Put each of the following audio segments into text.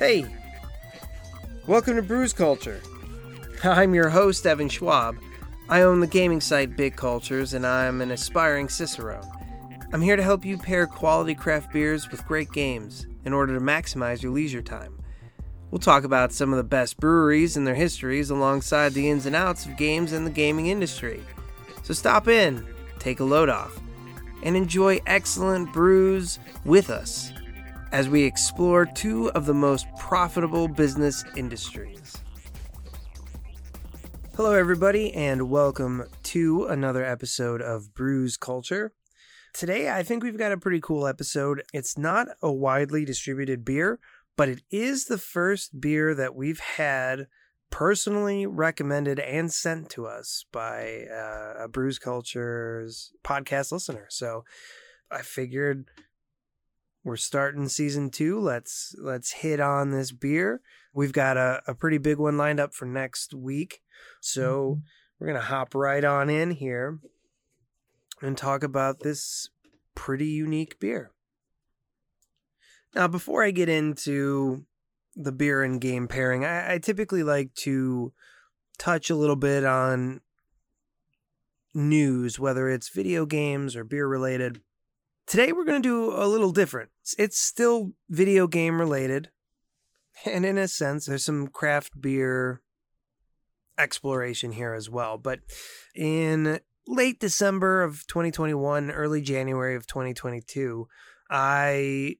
Hey, welcome to Brews Culture. I'm your host, Evan Schwab. I own the gaming site Bit Cultures, and I'm an aspiring Cicerone. I'm here to help you pair quality craft beers with great games in order to maximize your leisure time. We'll talk about some of the best breweries and their histories alongside the ins and outs of games and the gaming industry. So stop in, take a load off, and enjoy excellent brews with us as we explore two of the most profitable business industries. Hello, everybody, and welcome to another episode of Brews Culture. Today, I think we've got a pretty cool episode. It's not a widely distributed beer, but it is the first beer that we've had personally recommended and sent to us by uh, a Brews Culture's podcast listener. So I figured we're starting season two. Let's let's hit on this beer. We've got a, a pretty big one lined up for next week. So mm-hmm. we're gonna hop right on in here and talk about this pretty unique beer. Now, before I get into the beer and game pairing, I, I typically like to touch a little bit on news, whether it's video games or beer related. Today we're going to do a little different. It's still video game related. And in a sense, there's some craft beer exploration here as well. But in late December of 2021, early January of 2022, I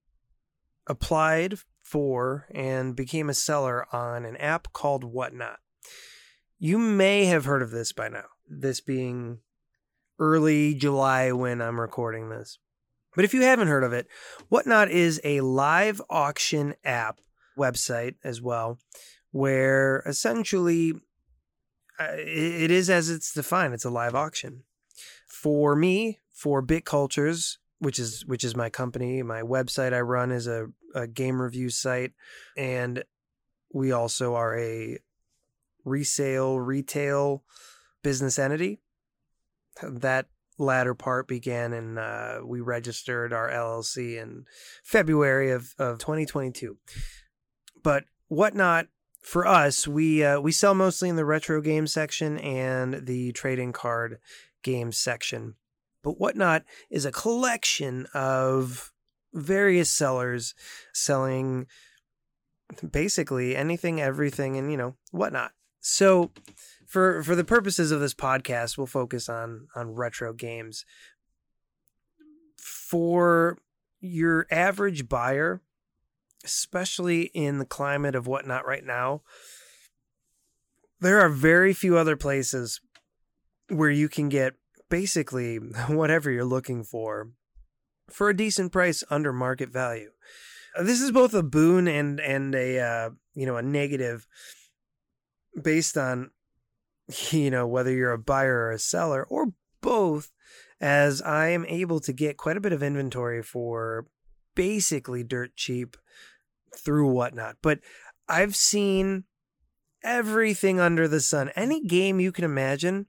applied for and became a seller on an app called Whatnot. You may have heard of this by now, this being early July when I'm recording this. But if you haven't heard of it, Whatnot is a live auction app website as well, where essentially uh, it is as it's defined. It's a live auction. For me, for Bit Cultures, which is which is my company, my website I run is a, a game review site, and we also are a resale retail business entity. That latter part began and uh, we registered our LLC in February of, of 2022. But whatnot for us, we uh, we sell mostly in the retro game section and the trading card game section. But whatnot is a collection of various sellers selling basically anything, everything, and you know whatnot. So for for the purposes of this podcast, we'll focus on on retro games. For your average buyer, especially in the climate of whatnot right now, there are very few other places where you can get basically whatever you're looking for for a decent price under market value. This is both a boon and and a uh, you know a negative based on you know, whether you're a buyer or a seller or both, as I am able to get quite a bit of inventory for basically dirt cheap through whatnot. But I've seen everything under the sun. Any game you can imagine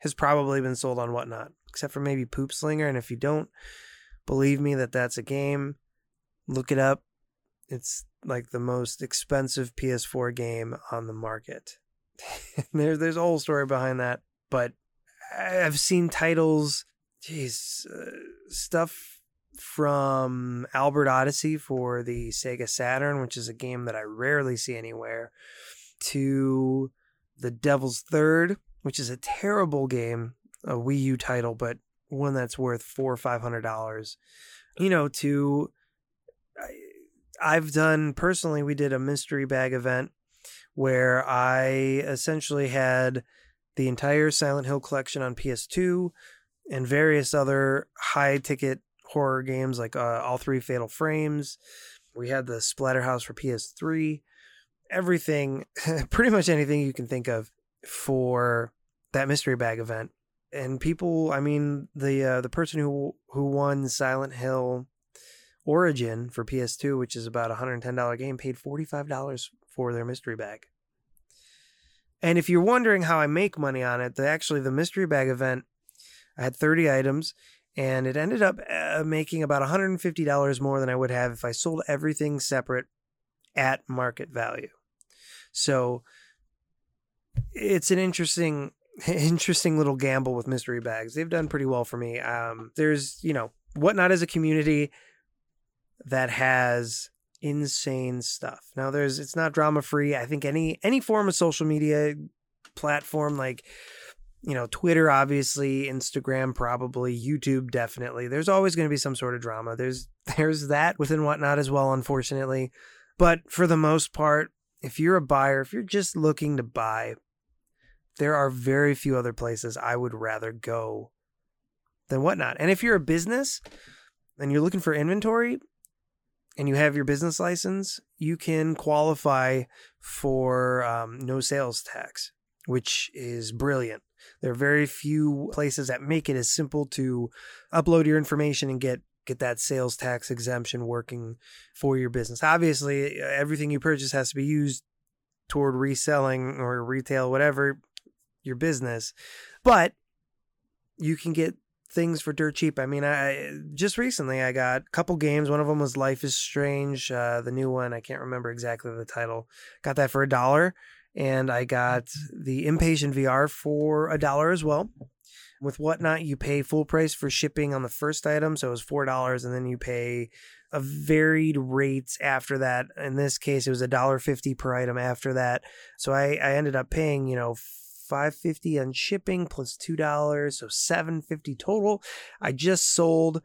has probably been sold on whatnot, except for maybe Poop Slinger. And if you don't believe me that that's a game, look it up. It's like the most expensive PS4 game on the market. there's there's a whole story behind that, but I've seen titles, geez, uh, stuff from Albert Odyssey for the Sega Saturn, which is a game that I rarely see anywhere, to The Devil's Third, which is a terrible game, a Wii U title, but one that's worth four or five hundred dollars. You know, to I've done personally, we did a mystery bag event where I essentially had the entire Silent Hill collection on PS2 and various other high ticket horror games like uh, all three Fatal Frames. We had the Splatterhouse for PS3. Everything, pretty much anything you can think of for that mystery bag event. And people, I mean, the uh, the person who who won Silent Hill Origin for PS2, which is about a $110 game, paid $45 for their mystery bag. And if you're wondering how I make money on it, the, actually the mystery bag event, I had 30 items and it ended up uh, making about $150 more than I would have if I sold everything separate at market value. So it's an interesting interesting little gamble with mystery bags. They've done pretty well for me. Um, there's, you know, whatnot as a community that has insane stuff. Now there's it's not drama free. I think any any form of social media platform like you know, Twitter obviously, Instagram probably, YouTube definitely. There's always going to be some sort of drama. There's there's that within whatnot as well, unfortunately. But for the most part, if you're a buyer, if you're just looking to buy, there are very few other places I would rather go than whatnot. And if you're a business and you're looking for inventory and you have your business license, you can qualify for um, no sales tax, which is brilliant. There are very few places that make it as simple to upload your information and get get that sales tax exemption working for your business. Obviously, everything you purchase has to be used toward reselling or retail whatever your business. But you can get things for dirt cheap. I mean, I just recently I got a couple games. One of them was Life is Strange, uh, the new one. I can't remember exactly the title. Got that for a dollar, and I got the Inpatient VR for a dollar as well. With whatnot, you pay full price for shipping on the first item, so it was four dollars, and then you pay a varied rates after that. In this case, it was a dollar fifty per item after that. So I, I ended up paying, you know, 550 on shipping plus $2 so 750 total. I just sold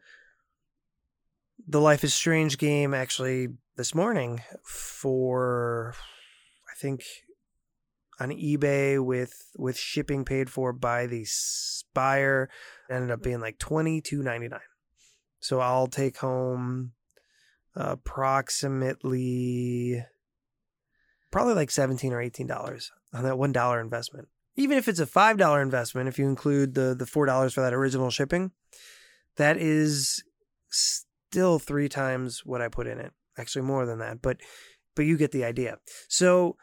the life is strange game actually this morning for i think on ebay with with shipping paid for by the buyer. Ended up being like 22.99 so i'll take home approximately probably like 17 or 18 dollars on that one dollar investment even if it's a five dollar investment, if you include the the four dollars for that original shipping, that is still three times what I put in it. Actually, more than that, but but you get the idea. So,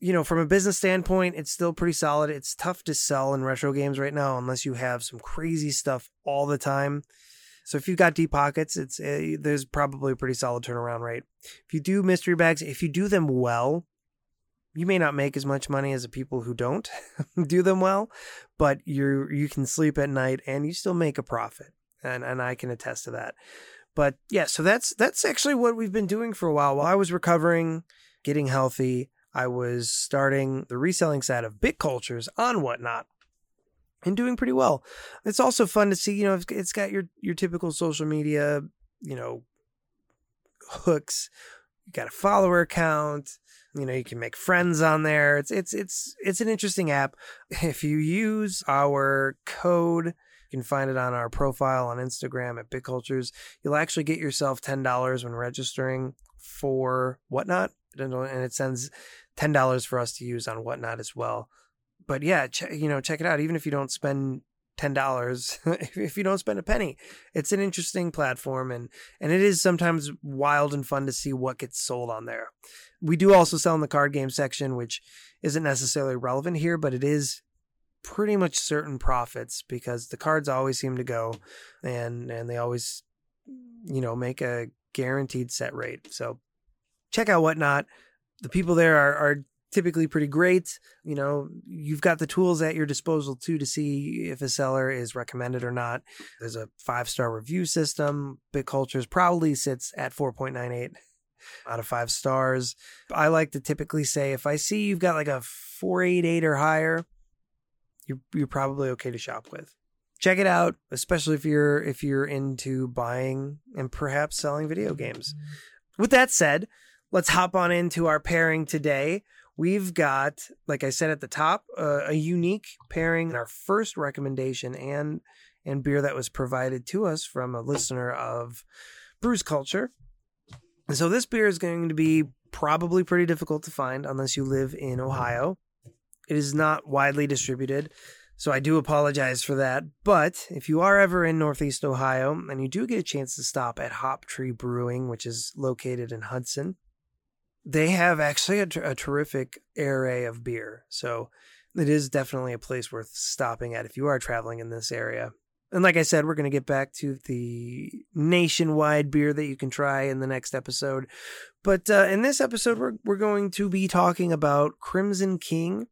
you know, from a business standpoint, it's still pretty solid. It's tough to sell in retro games right now unless you have some crazy stuff all the time. So if you've got deep pockets, it's uh, there's probably a pretty solid turnaround rate. If you do mystery bags, if you do them well, you may not make as much money as the people who don't do them well, but you you can sleep at night and you still make a profit. And and I can attest to that. But yeah, so that's that's actually what we've been doing for a while. While I was recovering, getting healthy, I was starting the reselling side of Bit Cultures on whatnot and doing pretty well. It's also fun to see, you know, it's got your your typical social media, you know, hooks. You got a follower count you know you can make friends on there. It's it's it's it's an interesting app. If you use our code you can find it on our profile on instagram at bitcultures. You'll actually get yourself $10 when registering for whatnot and it sends $10 for us to use on whatnot as well. But yeah ch- you know check it out. Even if you don't spend ten dollars if you don't spend a penny. It's an interesting platform and and it is sometimes wild and fun to see what gets sold on there. We do also sell in the card game section, which isn't necessarily relevant here, but it is pretty much certain profits because the cards always seem to go and and they always you know make a guaranteed set rate. So check out whatnot. The people there are, are typically pretty great. You know, you've got the tools at your disposal too to see if a seller is recommended or not. There's a five star review system. BitCultures probably sits at 4.98 out of five stars. I like to typically say if I see you've got like a 488 or higher, you're, you're probably okay to shop with. Check it out, especially if you're if you're into buying and perhaps selling video games. Mm-hmm. With that said, let's hop on into our pairing today we've got, like I said at the top, uh, a unique pairing. Our first recommendation and and beer that was provided to us from a listener of Brews Culture. And so this beer is going to be probably pretty difficult to find unless you live in Ohio. It is not widely distributed. So I do apologize for that. But if you are ever in Northeast Ohio and you do get a chance to stop at Hop Tree Brewing, which is located in Hudson, they have actually a, a terrific array of beer. So it is definitely a place worth stopping at if you are traveling in this area. And like I said, we're going to get back to the nationwide beer that you can try in the next episode. But uh, in this episode, we're, we're going to be talking about Crimson King,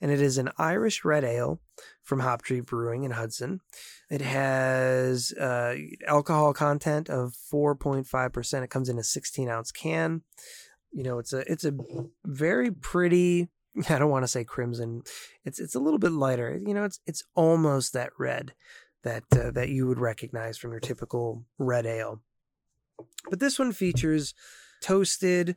and it is an Irish red ale from Hop Tree Brewing in Hudson. It has uh, alcohol content of 4.5%. It comes in a 16 ounce can. You know, it's a it's a very pretty. I don't want to say crimson. It's it's a little bit lighter. You know, it's it's almost that red that uh, that you would recognize from your typical red ale. But this one features toasted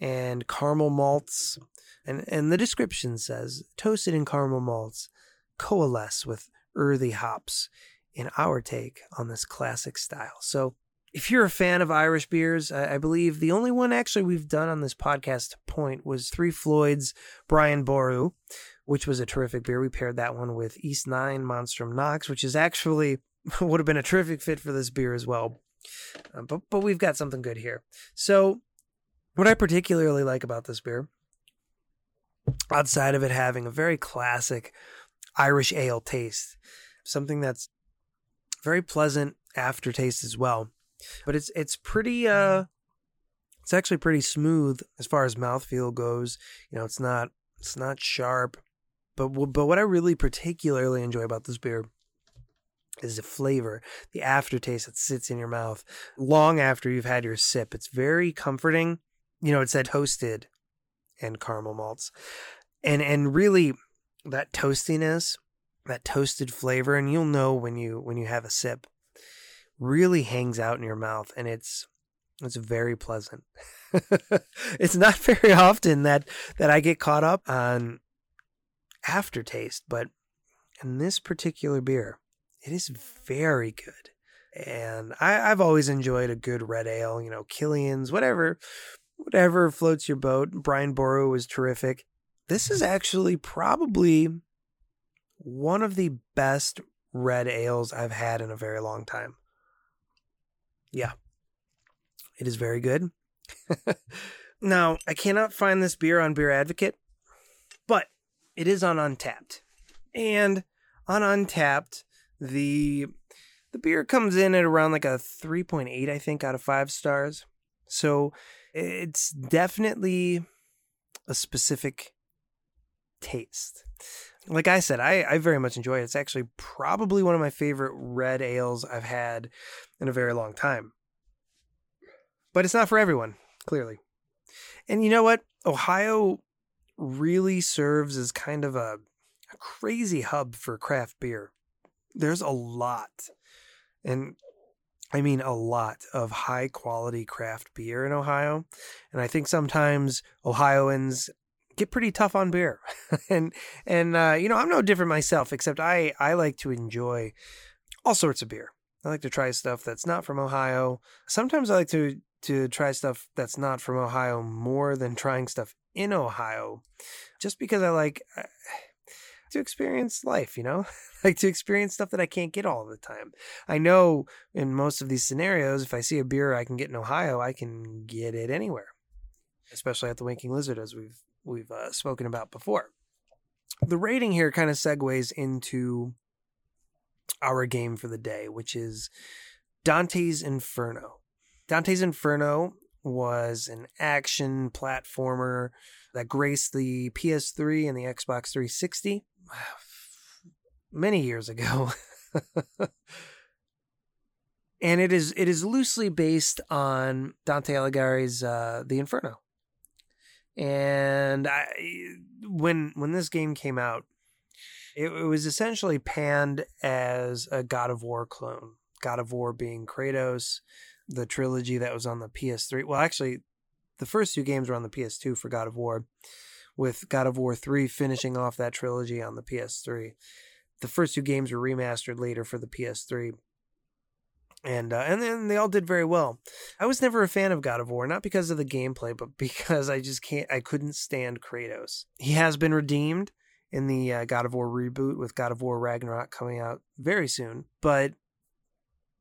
and caramel malts. And, and the description says toasted and caramel malts coalesce with earthy hops in our take on this classic style. So, if you're a fan of Irish beers, I, I believe the only one actually we've done on this podcast point was Three Floyd's Brian Boru, which was a terrific beer. We paired that one with East Nine Monstrum Knox, which is actually would have been a terrific fit for this beer as well. Um, but but we've got something good here. So, what I particularly like about this beer, outside of it having a very classic Irish ale taste, something that's very pleasant aftertaste as well, but it's it's pretty uh, it's actually pretty smooth as far as mouthfeel goes. You know, it's not it's not sharp, but but what I really particularly enjoy about this beer is the flavor, the aftertaste that sits in your mouth long after you've had your sip. It's very comforting. You know, it said toasted and caramel malts. And and really that toastiness, that toasted flavor, and you'll know when you when you have a sip, really hangs out in your mouth and it's it's very pleasant. it's not very often that that I get caught up on aftertaste, but in this particular beer, it is very good. And I, have always enjoyed a good red ale, you know, Killian's, whatever, whatever floats your boat. Brian Boru was terrific. This is actually probably one of the best red ales I've had in a very long time. Yeah, it is very good. now, I cannot find this beer on Beer Advocate, but it is on Untappd. And on Untappd, the the beer comes in at around like a 3.8 I think out of 5 stars. So it's definitely a specific taste. Like I said, I, I very much enjoy it. It's actually probably one of my favorite red ales I've had in a very long time. But it's not for everyone, clearly. And you know what? Ohio really serves as kind of a, a crazy hub for craft beer there's a lot, and I mean a lot of high quality craft beer in Ohio. And I think sometimes Ohioans get pretty tough on beer. and and uh, you know, I'm no different myself, except I I like to enjoy all sorts of beer. I like to try stuff that's not from Ohio. Sometimes I like to to try stuff that's not from Ohio more than trying stuff in Ohio, just because I like. Uh, to experience life, you know, like to experience stuff that I can't get all the time. I know in most of these scenarios, if I see a beer I can get in Ohio, I can get it anywhere, especially at the Winking Lizard, as we've we've uh, spoken about before. The rating here kind of segues into our game for the day, which is Dante's Inferno. Dante's Inferno was an action platformer that graced the PS3 and the Xbox 360 many years ago. and it is it is loosely based on Dante Alighieri's uh, The Inferno. And I, when when this game came out, it, it was essentially panned as a God of War clone. God of War being Kratos, the trilogy that was on the PS3. Well, actually, the first two games were on the PS2 for God of War with God of War 3 finishing off that trilogy on the PS3. The first two games were remastered later for the PS3. And uh, and then they all did very well. I was never a fan of God of War, not because of the gameplay, but because I just can't. I couldn't stand Kratos. He has been redeemed in the uh, God of War reboot with God of War Ragnarok coming out very soon. But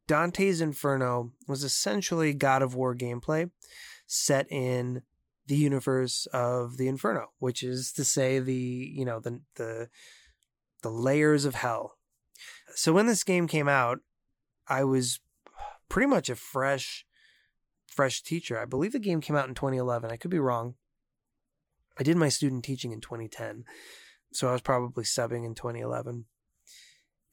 Dante's Inferno was essentially God of War gameplay set in the universe of the Inferno, which is to say the you know the the the layers of hell. So when this game came out, I was pretty much a fresh fresh teacher. I believe the game came out in 2011. I could be wrong. I did my student teaching in 2010, so I was probably subbing in 2011.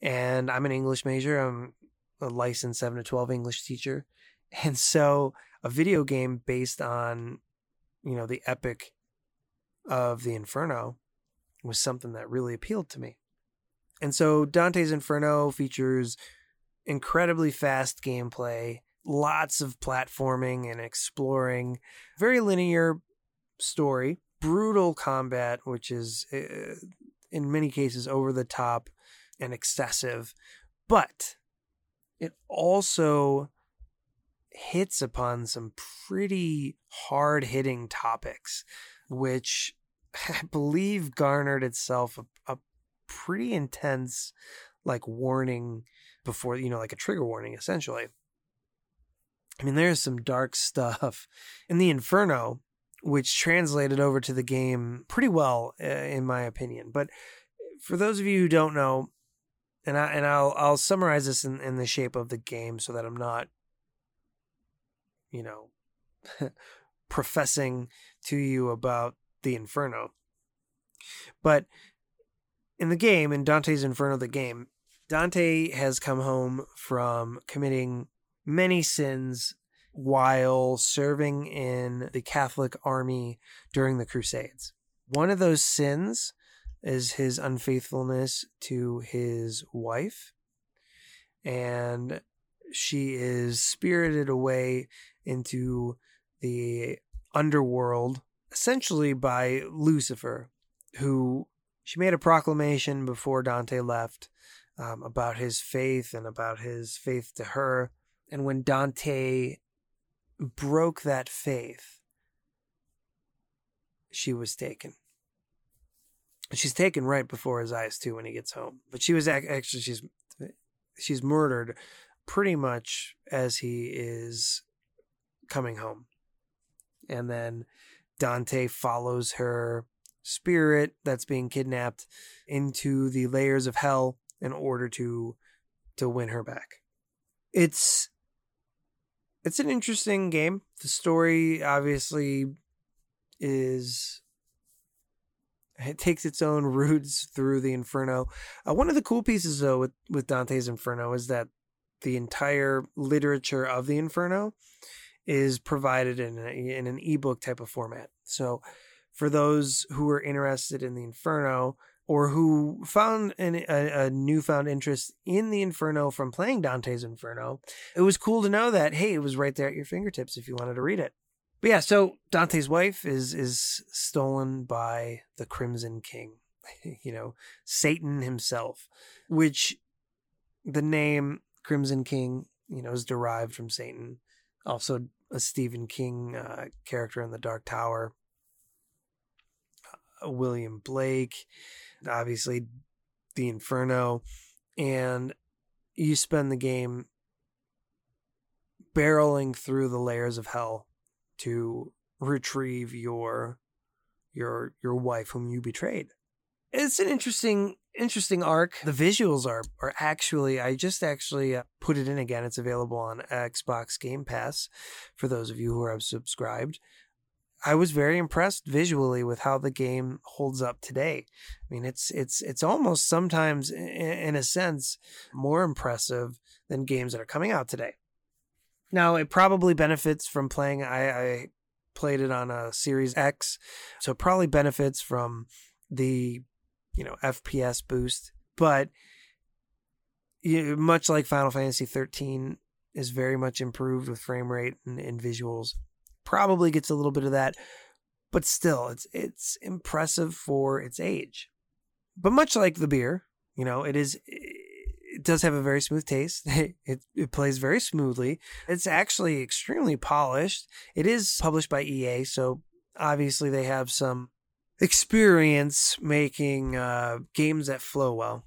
And I'm an English major. I'm a licensed 7 to 12 English teacher. And so a video game based on, you know, the epic of the Inferno was something that really appealed to me. And so Dante's Inferno features incredibly fast gameplay, lots of platforming and exploring, very linear story, brutal combat, which is uh, in many cases over the top and excessive, but it also hits upon some pretty hard hitting topics, which I believe garnered itself a, a pretty intense like warning before you know like a trigger warning essentially. I mean there's some dark stuff in the inferno which translated over to the game pretty well uh, in my opinion. But for those of you who don't know and I and I'll I'll summarize this in, in the shape of the game so that I'm not you know professing to you about the inferno. But in the game, in Dante's Inferno, the game, Dante has come home from committing many sins while serving in the Catholic army during the Crusades. One of those sins is his unfaithfulness to his wife, and she is spirited away into the underworld, essentially by Lucifer, who she made a proclamation before Dante left um, about his faith and about his faith to her. And when Dante broke that faith, she was taken. She's taken right before his eyes too when he gets home. But she was actually she's she's murdered pretty much as he is coming home. And then Dante follows her spirit that's being kidnapped into the layers of hell in order to to win her back. It's it's an interesting game. The story obviously is it takes its own roots through the Inferno. Uh, one of the cool pieces though with with Dante's Inferno is that the entire literature of the Inferno is provided in a, in an ebook type of format. So for those who are interested in the Inferno or who found an, a, a, newfound interest in the Inferno from playing Dante's Inferno, it was cool to know that hey, it was right there at your fingertips if you wanted to read it. But yeah, so Dante's wife is is stolen by the Crimson King, you know, Satan himself, which the name Crimson King, you know, is derived from Satan. Also, a Stephen King uh, character in the Dark Tower William Blake, obviously the Inferno, and you spend the game barreling through the layers of hell to retrieve your your your wife whom you betrayed. It's an interesting interesting arc. The visuals are are actually I just actually uh, put it in again. It's available on Xbox Game Pass for those of you who are subscribed. I was very impressed visually with how the game holds up today. I mean, it's it's it's almost sometimes, in a sense, more impressive than games that are coming out today. Now, it probably benefits from playing. I, I played it on a Series X, so it probably benefits from the you know FPS boost. But much like Final Fantasy 13 is very much improved with frame rate and, and visuals probably gets a little bit of that, but still, it's it's impressive for its age. But much like the beer, you know, it is it does have a very smooth taste. It it plays very smoothly. It's actually extremely polished. It is published by EA, so obviously they have some experience making uh, games that flow well.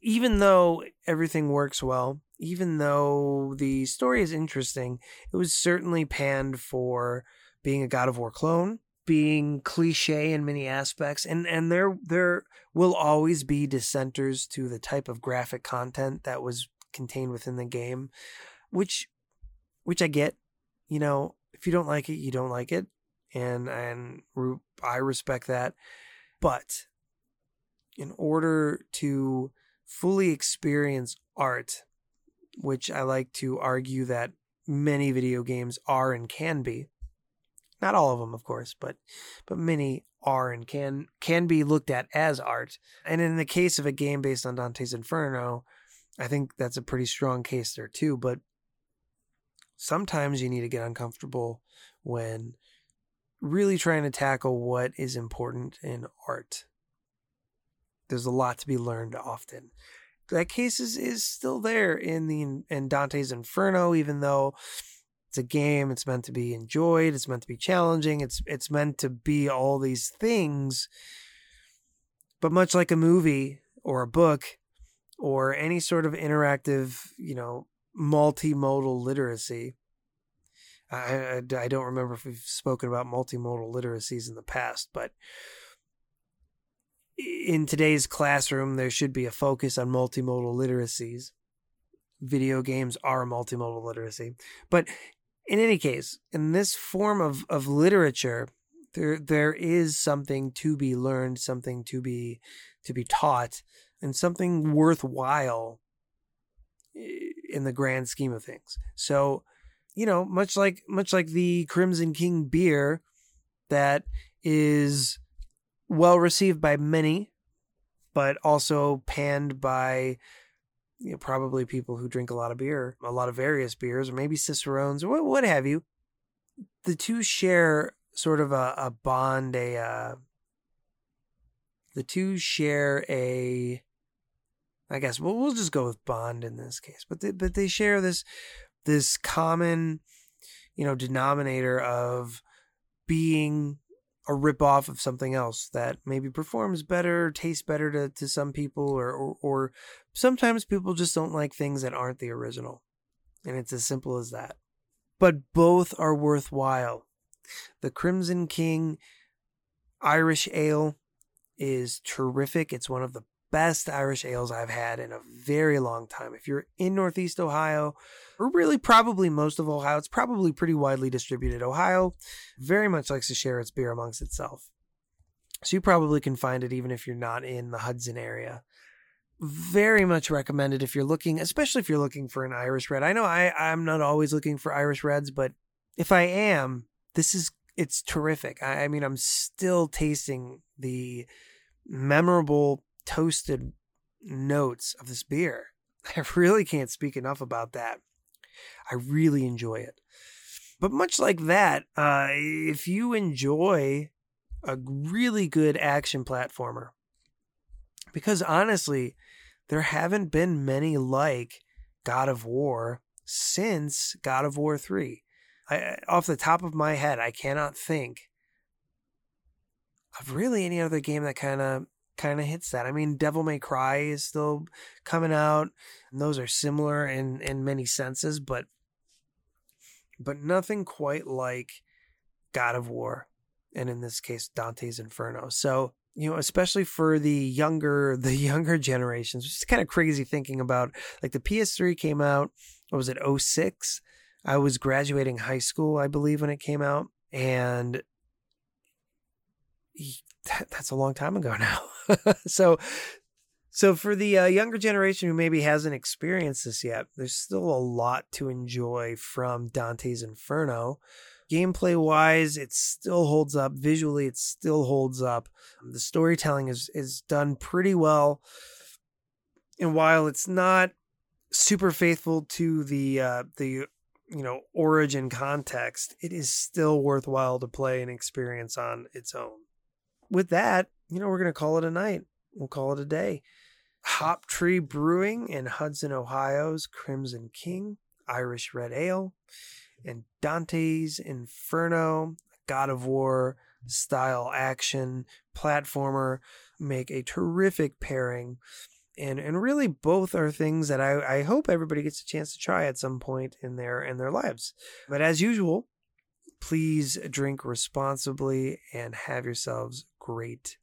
Even though everything works well, even though the story is interesting, it was certainly panned for being a God of War clone, being cliche in many aspects, and and there there will always be dissenters to the type of graphic content that was contained within the game, which which I get. you know, if you don't like it, you don't like it, and and I respect that. But in order to fully experience art, which I like to argue that many video games are and can be, not all of them, of course, but but many are and can can be looked at as art. And in the case of a game based on Dante's Inferno, I think that's a pretty strong case there too. But sometimes you need to get uncomfortable when really trying to tackle what is important in art. There's a lot to be learned often. That case is, is still there in the in Dante's Inferno, even though it's a game, it's meant to be enjoyed, it's meant to be challenging, it's it's meant to be all these things. But much like a movie or a book or any sort of interactive, you know, multimodal literacy, I, I, I don't remember if we've spoken about multimodal literacies in the past, but in today's classroom, there should be a focus on multimodal literacies. Video games are multimodal literacy. But in any case, in this form of, of literature, there there is something to be learned, something to be to be taught, and something worthwhile in the grand scheme of things. So you know, much like much like the Crimson King beer that is well received by many, but also panned by you know, probably people who drink a lot of beer, a lot of various beers, or maybe Cicerones, or what, what have you. The two share sort of a, a bond, a uh, the two share a I guess we'll we'll just go with bond in this case. But they, but they share this this common, you know, denominator of being a ripoff of something else that maybe performs better, tastes better to, to some people, or, or, or sometimes people just don't like things that aren't the original. And it's as simple as that. But both are worthwhile. The Crimson King Irish Ale is terrific. It's one of the best Irish ales I've had in a very long time. If you're in Northeast Ohio, or really probably most of Ohio, it's probably pretty widely distributed. Ohio very much likes to share its beer amongst itself. So you probably can find it even if you're not in the Hudson area. Very much recommended if you're looking, especially if you're looking for an Irish red. I know I, I'm not always looking for Irish reds, but if I am, this is it's terrific. I, I mean, I'm still tasting the memorable toasted notes of this beer. I really can't speak enough about that. I really enjoy it. But much like that, uh, if you enjoy a really good action platformer, because honestly, there haven't been many like God of War since God of War 3. I, off the top of my head, I cannot think of really any other game that kind of kind of hits that. I mean, Devil May Cry is still coming out, and those are similar in in many senses, but but nothing quite like God of War, and in this case, Dante's Inferno. So you know, especially for the younger the younger generations, which is kind of crazy thinking about like the PS3 came out. What was it? 06? I was graduating high school, I believe, when it came out, and that, that's a long time ago now. so, so for the uh, younger generation who maybe hasn't experienced this yet, there's still a lot to enjoy from Dante's Inferno. Gameplay wise, it still holds up. Visually, it still holds up. The storytelling is is done pretty well. And while it's not super faithful to the uh, the you know origin context, it is still worthwhile to play and experience on its own with that, you know, we're going to call it a night. We'll call it a day. Hop Tree Brewing in Hudson, Ohio's Crimson King Irish Red Ale and Dante's Inferno God of War style action platformer make a terrific pairing. And, and really both are things that I, I hope everybody gets a chance to try at some point in their in their lives. But as usual, please drink responsibly and have yourselves great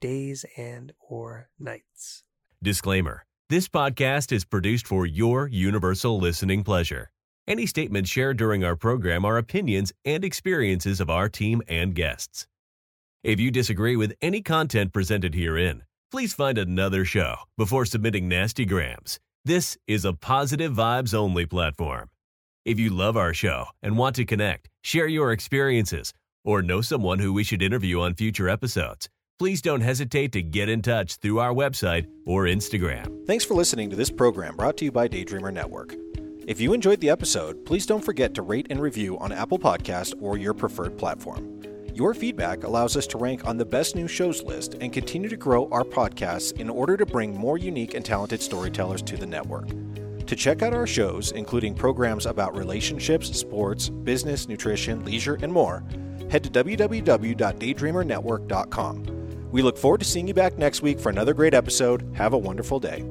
days and or nights. Disclaimer. This podcast is produced for your universal listening pleasure. Any statements shared during our program are opinions and experiences of our team and guests. If you disagree with any content presented herein, please find another show before submitting nasty grams. This is a positive vibes only platform. If you love our show and want to connect, share your experiences, or know someone who we should interview on future episodes, please don't hesitate to get in touch through our website or Instagram. Thanks for listening to this program brought to you by Daydreamer Network. If you enjoyed the episode, please don't forget to rate and review on Apple Podcast or your preferred platform. Your feedback allows us to rank on the best new shows list and continue to grow our podcasts in order to bring more unique and talented storytellers to the network. To check out our shows, including programs about relationships, sports, business, nutrition, leisure, and more, head to www.daydreamernetwork.com. We look forward to seeing you back next week for another great episode. Have a wonderful day.